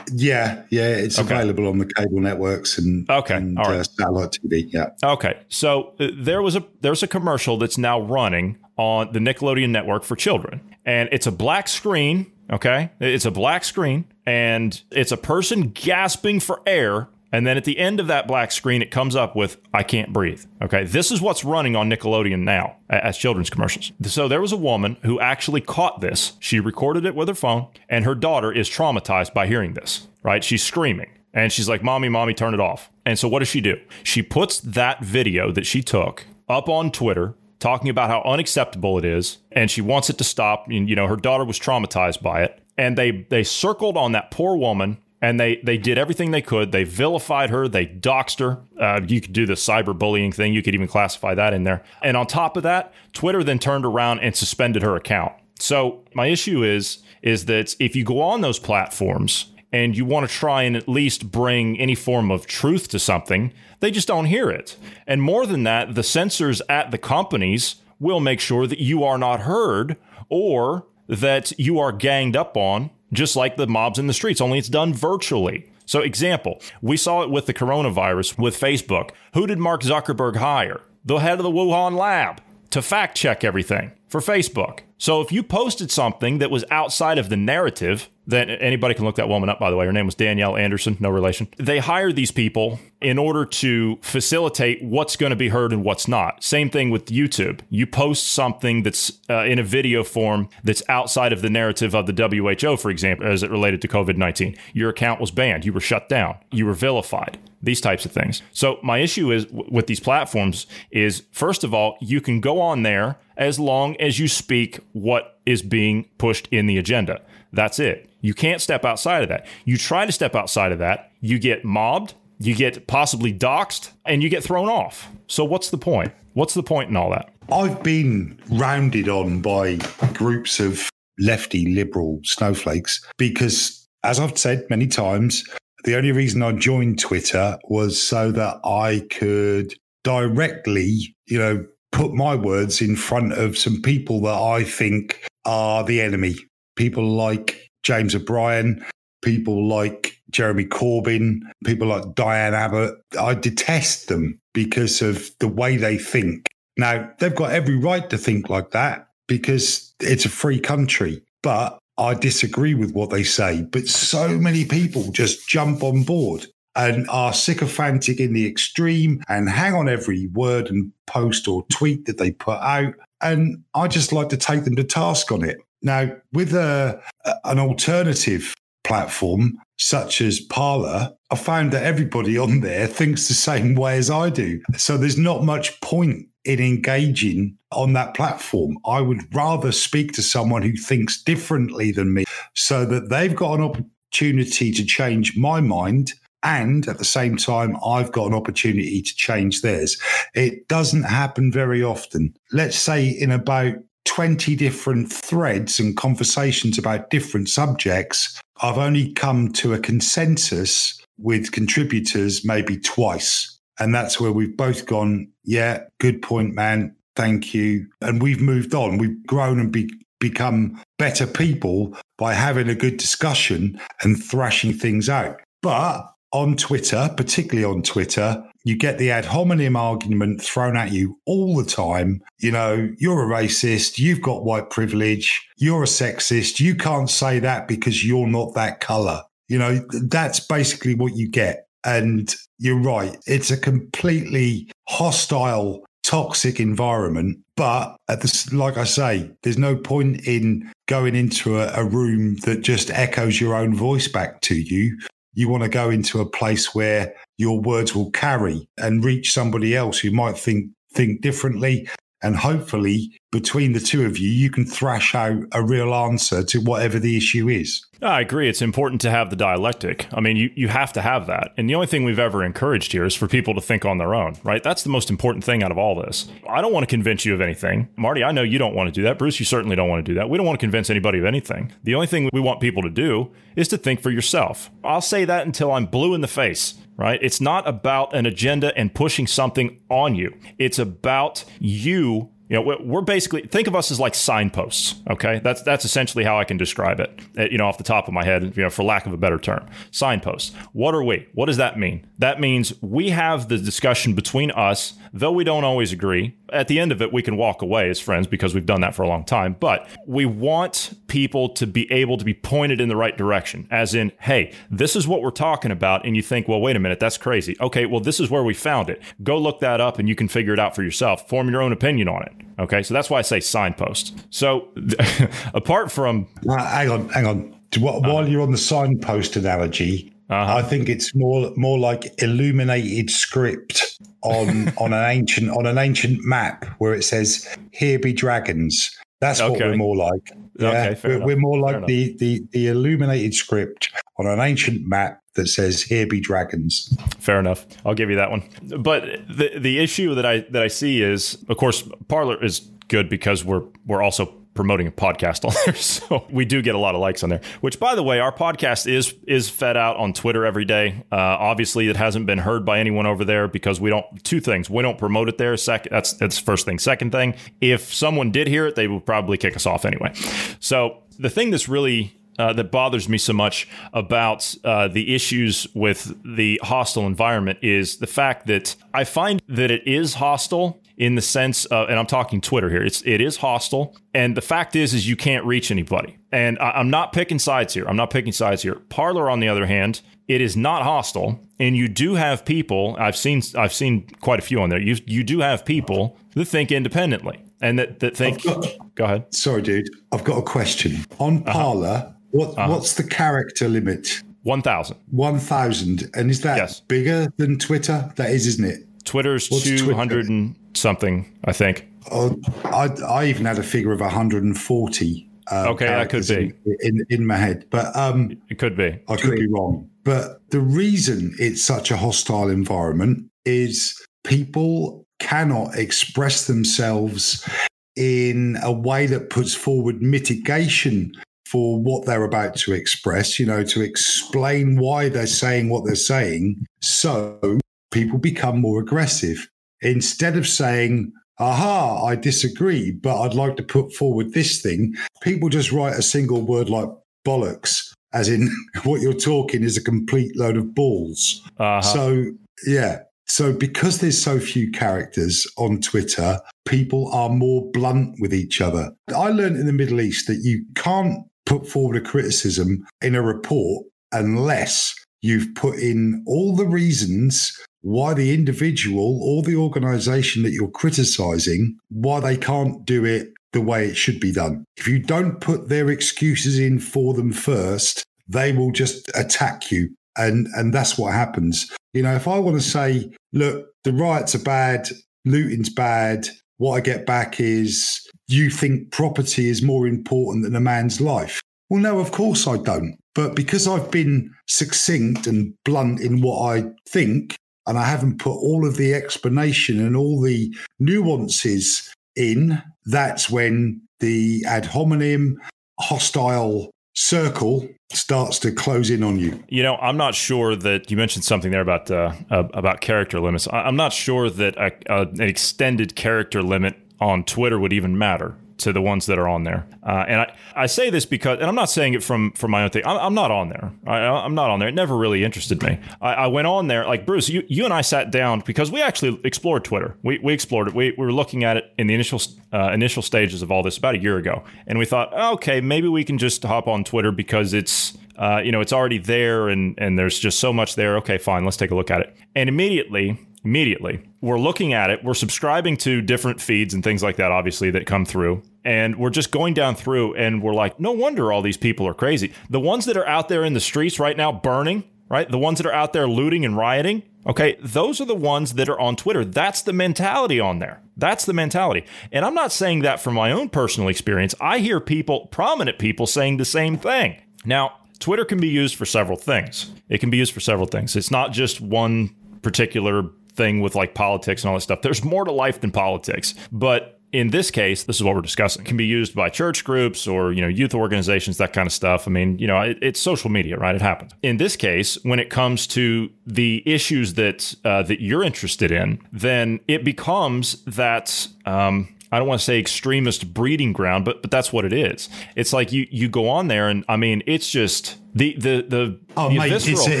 Yeah, yeah, it's okay. available on the cable networks and okay, and, all right. Uh, satellite TV. Yeah. Okay, so uh, there was a there's a commercial that's now running on the Nickelodeon network for children, and it's a black screen. Okay, it's a black screen, and it's a person gasping for air and then at the end of that black screen, it comes up with, I can't breathe. Okay. This is what's running on Nickelodeon now as children's commercials. So there was a woman who actually caught this. She recorded it with her phone, and her daughter is traumatized by hearing this, right? She's screaming. And she's like, Mommy, Mommy, turn it off. And so what does she do? She puts that video that she took up on Twitter talking about how unacceptable it is and she wants it to stop you know her daughter was traumatized by it and they they circled on that poor woman and they they did everything they could. They vilified her. They doxed her. Uh, you could do the cyberbullying thing. You could even classify that in there. And on top of that, Twitter then turned around and suspended her account. So my issue is is that if you go on those platforms and you want to try and at least bring any form of truth to something, they just don't hear it. And more than that, the censors at the companies will make sure that you are not heard or that you are ganged up on just like the mobs in the streets, only it's done virtually. So, example, we saw it with the coronavirus with Facebook. Who did Mark Zuckerberg hire? The head of the Wuhan lab to fact check everything for Facebook. So if you posted something that was outside of the narrative, that anybody can look that woman up, by the way. Her name was Danielle Anderson, no relation. They hire these people in order to facilitate what's going to be heard and what's not. Same thing with YouTube. You post something that's uh, in a video form that's outside of the narrative of the WHO, for example, as it related to COVID 19. Your account was banned. You were shut down. You were vilified these types of things. So my issue is with these platforms is first of all, you can go on there as long as you speak what is being pushed in the agenda. That's it. You can't step outside of that. You try to step outside of that, you get mobbed, you get possibly doxxed, and you get thrown off. So what's the point? What's the point in all that? I've been rounded on by groups of lefty liberal snowflakes because as I've said many times, the only reason I joined Twitter was so that I could directly, you know, put my words in front of some people that I think are the enemy. People like James O'Brien, people like Jeremy Corbyn, people like Diane Abbott. I detest them because of the way they think. Now, they've got every right to think like that because it's a free country. But I disagree with what they say, but so many people just jump on board and are sycophantic in the extreme and hang on every word and post or tweet that they put out. And I just like to take them to task on it. Now, with a, an alternative platform such as Parler, I found that everybody on there thinks the same way as I do. So there's not much point in engaging on that platform. I would rather speak to someone who thinks differently than me so that they've got an opportunity to change my mind. And at the same time, I've got an opportunity to change theirs. It doesn't happen very often. Let's say in about 20 different threads and conversations about different subjects, I've only come to a consensus with contributors maybe twice. And that's where we've both gone, yeah, good point, man. Thank you. And we've moved on. We've grown and be, become better people by having a good discussion and thrashing things out. But on Twitter, particularly on Twitter, you get the ad hominem argument thrown at you all the time. You know, you're a racist, you've got white privilege, you're a sexist, you can't say that because you're not that color. You know, that's basically what you get. And you're right. It's a completely hostile, toxic environment. But at the, like I say, there's no point in going into a, a room that just echoes your own voice back to you. You want to go into a place where your words will carry and reach somebody else who might think think differently and hopefully, between the two of you, you can thrash out a real answer to whatever the issue is. I agree. It's important to have the dialectic. I mean, you, you have to have that. And the only thing we've ever encouraged here is for people to think on their own, right? That's the most important thing out of all this. I don't want to convince you of anything. Marty, I know you don't want to do that. Bruce, you certainly don't want to do that. We don't want to convince anybody of anything. The only thing we want people to do is to think for yourself. I'll say that until I'm blue in the face right? It's not about an agenda and pushing something on you. It's about you you know, we're basically think of us as like signposts. Okay, that's that's essentially how I can describe it. Uh, you know, off the top of my head, you know, for lack of a better term, signposts. What are we? What does that mean? That means we have the discussion between us, though we don't always agree. At the end of it, we can walk away as friends because we've done that for a long time. But we want people to be able to be pointed in the right direction, as in, hey, this is what we're talking about, and you think, well, wait a minute, that's crazy. Okay, well, this is where we found it. Go look that up, and you can figure it out for yourself. Form your own opinion on it. Okay, so that's why I say signpost. So [laughs] apart from, uh, hang on, hang on. While uh, you're on the signpost analogy, uh-huh. I think it's more more like illuminated script on [laughs] on an ancient on an ancient map where it says "Here be dragons." That's okay. what we're more like. Yeah? Okay, we're, we're, more like the, the the illuminated script on an ancient map that says "Here be dragons." Fair enough. I'll give you that one. But the the issue that I that I see is, of course, Parler is good because we're we're also promoting a podcast on there. [laughs] So we do get a lot of likes on there. Which, by the way, our podcast is is fed out on Twitter every day. Uh, obviously, it hasn't been heard by anyone over there because we don't. Two things: we don't promote it there. Second, that's that's first thing. Second thing, if someone did hear it, they would probably kick us off anyway. So the thing that's really uh, that bothers me so much about uh, the issues with the hostile environment is the fact that I find that it is hostile in the sense of, and I'm talking Twitter here. It's it is hostile, and the fact is, is you can't reach anybody. And I, I'm not picking sides here. I'm not picking sides here. Parler, on the other hand, it is not hostile, and you do have people. I've seen I've seen quite a few on there. You you do have people that think independently and that that think. Got, go ahead. Sorry, dude. I've got a question on. Parler. Uh-huh. What uh-huh. what's the character limit? One thousand. One thousand, and is that yes. bigger than Twitter? That is, isn't it? Twitter's two hundred and something, I think. Oh, I, I even had a figure of one hundred and forty. Uh, okay, that could be in, in, in my head, but um, it could be. I could be wrong, but the reason it's such a hostile environment is people cannot express themselves in a way that puts forward mitigation for what they're about to express, you know, to explain why they're saying what they're saying. So people become more aggressive. Instead of saying, aha, I disagree, but I'd like to put forward this thing, people just write a single word like bollocks, as in [laughs] what you're talking is a complete load of balls. Uh-huh. So, yeah. So, because there's so few characters on Twitter, people are more blunt with each other. I learned in the Middle East that you can't put forward a criticism in a report unless you've put in all the reasons why the individual or the organization that you're criticizing, why they can't do it the way it should be done. If you don't put their excuses in for them first, they will just attack you. And, and that's what happens. You know, if I want to say, look, the riots are bad, looting's bad, what I get back is you think property is more important than a man's life. Well, no, of course I don't. But because I've been succinct and blunt in what I think, and I haven't put all of the explanation and all the nuances in, that's when the ad hominem hostile circle starts to close in on you. You know, I'm not sure that you mentioned something there about uh, uh, about character limits. I'm not sure that a, a, an extended character limit on Twitter would even matter to the ones that are on there. Uh, and I, I say this because, and I'm not saying it from from my own thing. I'm, I'm not on there. I, am not on there. It never really interested me. I, I, went on there, like Bruce, you, you and I sat down because we actually explored Twitter. We, we explored it. We, we were looking at it in the initial uh, initial stages of all this about a year ago, and we thought, okay, maybe we can just hop on Twitter because it's uh, you know it's already there and and there's just so much there. Okay, fine, let's take a look at it. And immediately immediately. We're looking at it. We're subscribing to different feeds and things like that, obviously, that come through. And we're just going down through and we're like, no wonder all these people are crazy. The ones that are out there in the streets right now burning, right? The ones that are out there looting and rioting, okay? Those are the ones that are on Twitter. That's the mentality on there. That's the mentality. And I'm not saying that from my own personal experience. I hear people, prominent people, saying the same thing. Now, Twitter can be used for several things. It can be used for several things. It's not just one particular thing with like politics and all that stuff. There's more to life than politics. But in this case, this is what we're discussing. It can be used by church groups or you know youth organizations, that kind of stuff. I mean, you know, it, it's social media, right? It happens. In this case, when it comes to the issues that uh, that you're interested in, then it becomes that. Um, I don't want to say extremist breeding ground, but but that's what it is. It's like you you go on there, and I mean, it's just the the the, oh, the mate, it's, a,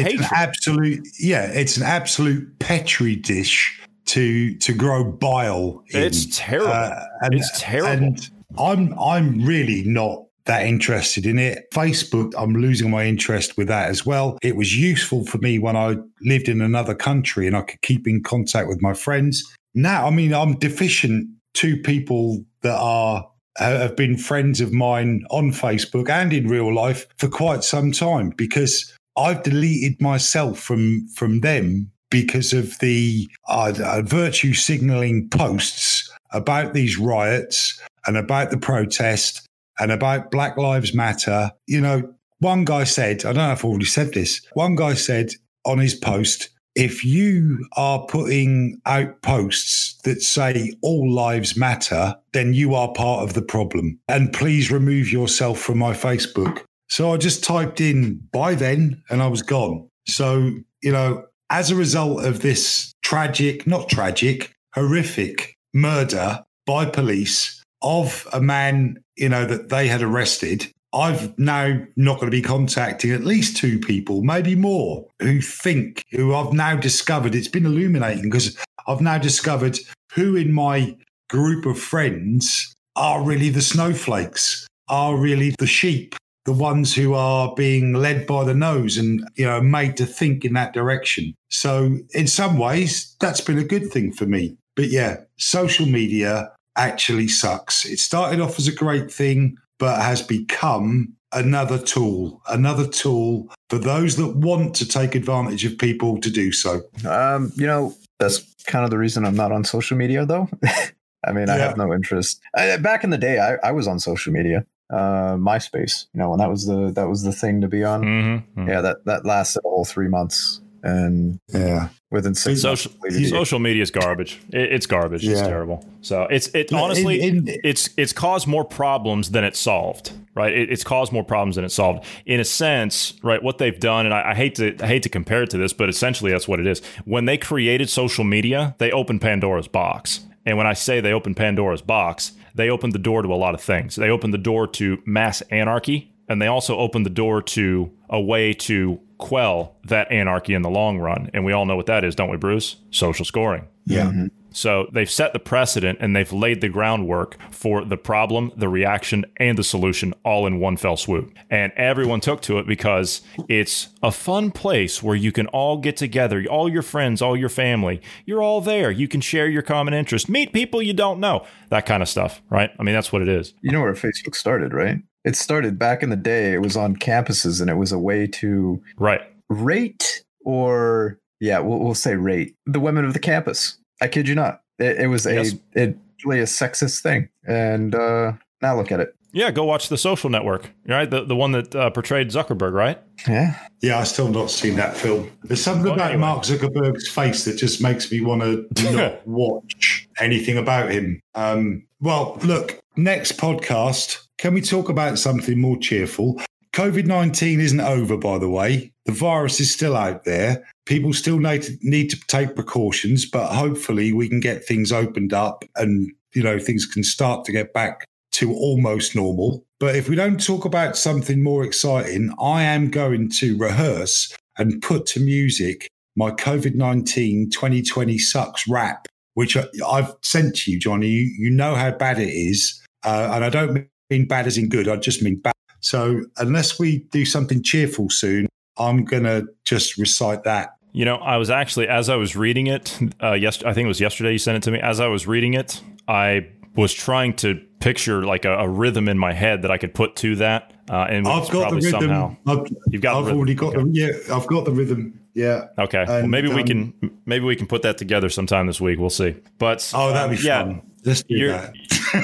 it's an absolute yeah, it's an absolute petri dish to to grow bile. In. It's terrible. Uh, and, It's terrible. And I'm I'm really not that interested in it. Facebook, I'm losing my interest with that as well. It was useful for me when I lived in another country and I could keep in contact with my friends. Now, I mean, I'm deficient to people that are have been friends of mine on Facebook and in real life for quite some time because I've deleted myself from from them because of the uh, uh, virtue signaling posts about these riots and about the protest and about Black Lives Matter. You know, one guy said, I don't know if I've already said this, one guy said on his post, if you are putting out posts that say all lives matter, then you are part of the problem. And please remove yourself from my Facebook. So I just typed in bye then and I was gone. So, you know, as a result of this tragic, not tragic, horrific murder by police of a man, you know, that they had arrested, I've now not going to be contacting at least two people, maybe more, who think, who I've now discovered, it's been illuminating because I've now discovered who in my group of friends are really the snowflakes, are really the sheep, the ones who are being led by the nose and, you know, made to think in that direction. So in some ways, that's been a good thing for me. But yeah, social media actually sucks. It started off as a great thing but has become another tool, another tool for those that want to take advantage of people to do so. Um, you know, that's kind of the reason I'm not on social media, though. [laughs] I mean, I have no interest. I, back in the day, I, I was on social media, uh, MySpace. You know, when that was the that was the thing to be on. Mhm. Yeah, that that lasted all three months, and Yeah. within six Social months, deleted social media is garbage. It, it's garbage. It's terrible. So it's it Look, honestly in- in- it's it's caused more problems than it solved. Right? It, it's caused more problems than it solved. In a sense, right? What they've done, and I, I hate to I hate to compare it to this, but essentially that's what it is. When they created social media, they opened Pandora's box. And when I say they opened Pandora's box, they opened the door to a lot of things. They opened the door to mass anarchy, and they also opened the door to a way to quell that anarchy in the long run. And we all know what that is, don't we, Bruce? Social scoring. Yeah. Mm-hmm. So they've set the precedent and they've laid the groundwork for the problem, the reaction, and the solution all in one fell swoop. And everyone took to it because it's a fun place where you can all get together, all your friends, all your family. You're all there. You can share your common interest, meet people you don't know, that kind of stuff, right? I mean, that's what it is. You know where Facebook started, right? It started back in the day. It was on campuses, and it was a way to Right. rate or yeah, we'll, we'll say rate the women of the campus. I kid you not. It, it was a Yes. it really a sexist thing, and uh, now look at it. Yeah, go watch the social network, right? The, the one that uh, portrayed Zuckerberg, right? Yeah, Yeah, I still not seen that film. There's something Well, about anyway. Mark Zuckerberg's face that just makes me want to [laughs] not watch anything about him. Um, well, look, next podcast, can we talk about something more cheerful? COVID 19 isn't over, by the way. The virus is still out there. People still need to, need to take precautions, but hopefully we can get things opened up and, you know, things can start to get back to almost normal. But if we don't talk about something more exciting, I am going to rehearse and put to music my COVID 19 2020 sucks rap, which I- I've sent to you, Johnny. You, you know how bad it is. Uh, and I don't mean bad as in good, I just mean bad. So unless we do something cheerful soon, I'm going to just recite that. You know, I was actually as I was reading it. Uh, yes, I think it was yesterday. You sent it to me. As I was reading it, I was trying to picture like a, a rhythm in my head that I could put to that. Uh, and I've got the rhythm. somehow I've, you've got. I've the rhythm. already got okay. the yeah. I've got the rhythm. Yeah. Okay, well, and, maybe we um, can maybe we can put that together sometime this week. We'll see. But Oh, that'd um, be yeah, fun. Let's do You're- that.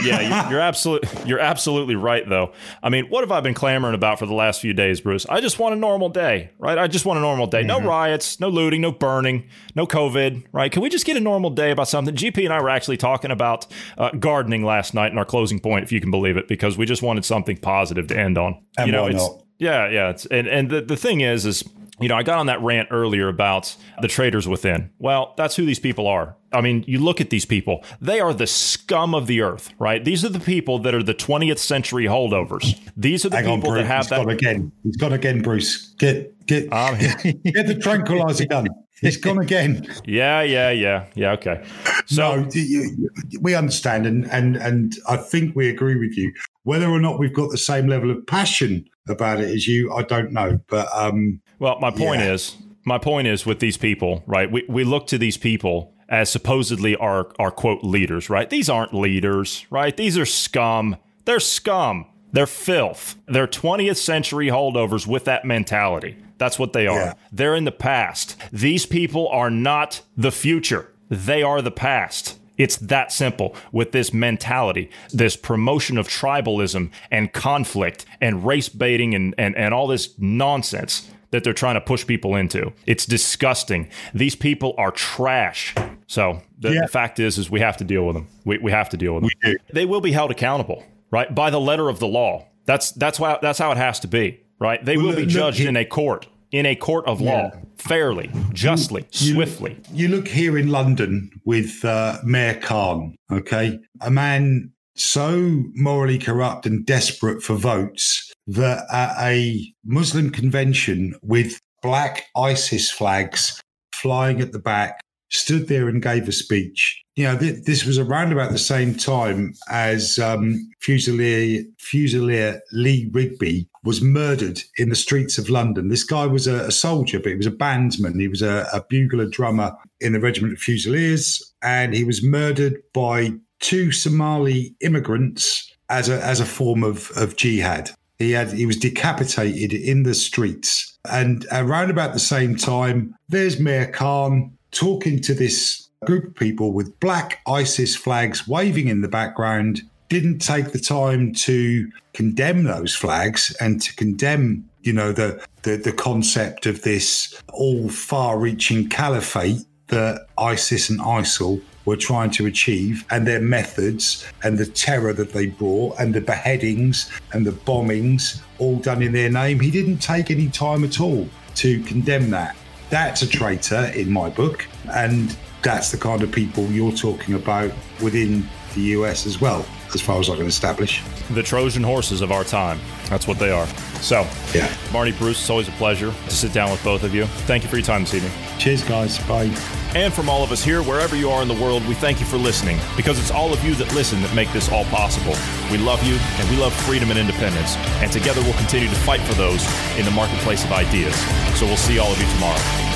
Yeah, you're, you're absolutely you're absolutely right though. I mean, what have I been clamoring about for the last few days, Bruce? I just want a normal day, right? I just want a normal day. No riots, no looting, no burning, no COVID, right? Can we just get a normal day about something? GP and I were actually talking about uh, gardening last night in our closing point, if you can believe it, because we just wanted something positive to end on. And you know, it's not? yeah, yeah. It's, and and the, the thing is, is you know, I got on that rant earlier about the traders within. Well, that's who these people are. I mean, you look at these people, they are the scum of the earth, right? These are the people that are the 20th century holdovers. These are the Hang on, people Bruce. that have He's gone that. again. He's gone again, Bruce. Get get [laughs] here. [laughs] get the tranquilizer gun. He's gone again. Yeah, yeah, yeah, yeah. Okay. So, no, we understand, and and and I think we agree with you. Whether or not we've got the same level of passion about it as you, I don't know. But um, well, my point Yeah. is, my point is with these people, right? We, we look to these people as supposedly our, our quote leaders, right? These aren't leaders, right? These are scum. They're scum. They're filth. They're 20th century holdovers with that mentality. That's what they are. Yeah. They're in the past. These people are not the future. They are the past. It's that simple with this mentality, this promotion of tribalism and conflict and race baiting and, and, and all this nonsense that they're trying to push people into. It's disgusting. These people are trash. So the, Yeah. the fact is, is we have to deal with them. We, we have to deal with them. They will be held accountable, right, by the letter of the law. That's that's why that's how it has to be, right? They will be judged in a court, in a court of law, Yeah. fairly, justly, you- swiftly. You look here in London with uh, Mayor Khan, okay? A man so morally corrupt and desperate for votes that at a Muslim convention with black ISIS flags flying at the back, stood there and gave a speech. You know, th- this was around about the same time as um, Fusilier, Fusilier Lee Rigby was murdered in the streets of London. This guy was a, a soldier, but he was a bandsman. He was a, a bugler drummer in the regiment of Fusiliers, and he was murdered by two Somali immigrants as a as a form of, of jihad. He had he was decapitated in the streets, and around about the same time, there's Mayor Khan talking to this group of people with black ISIS flags waving in the background. Didn't take the time to condemn those flags and to condemn, you know, the the, the concept of this all far-reaching caliphate that ISIS and ISIL were trying to achieve and their methods and the terror that they brought and the beheadings and the bombings all done in their name. He didn't take any time at all to condemn that. That's a traitor in my book. And that's the kind of people you're talking about within the US as well, as far as I can establish. The Trojan horses of our time. That's what they are. So, Yeah. Marty Bruce, it's always a pleasure to sit down with both of you. Thank you for your time this evening. Cheers, guys. Bye. And from all of us here, wherever you are in the world, we thank you for listening because it's all of you that listen that make this all possible. We love you and we love freedom and independence. And together we'll continue to fight for those in the marketplace of ideas. So we'll see all of you tomorrow.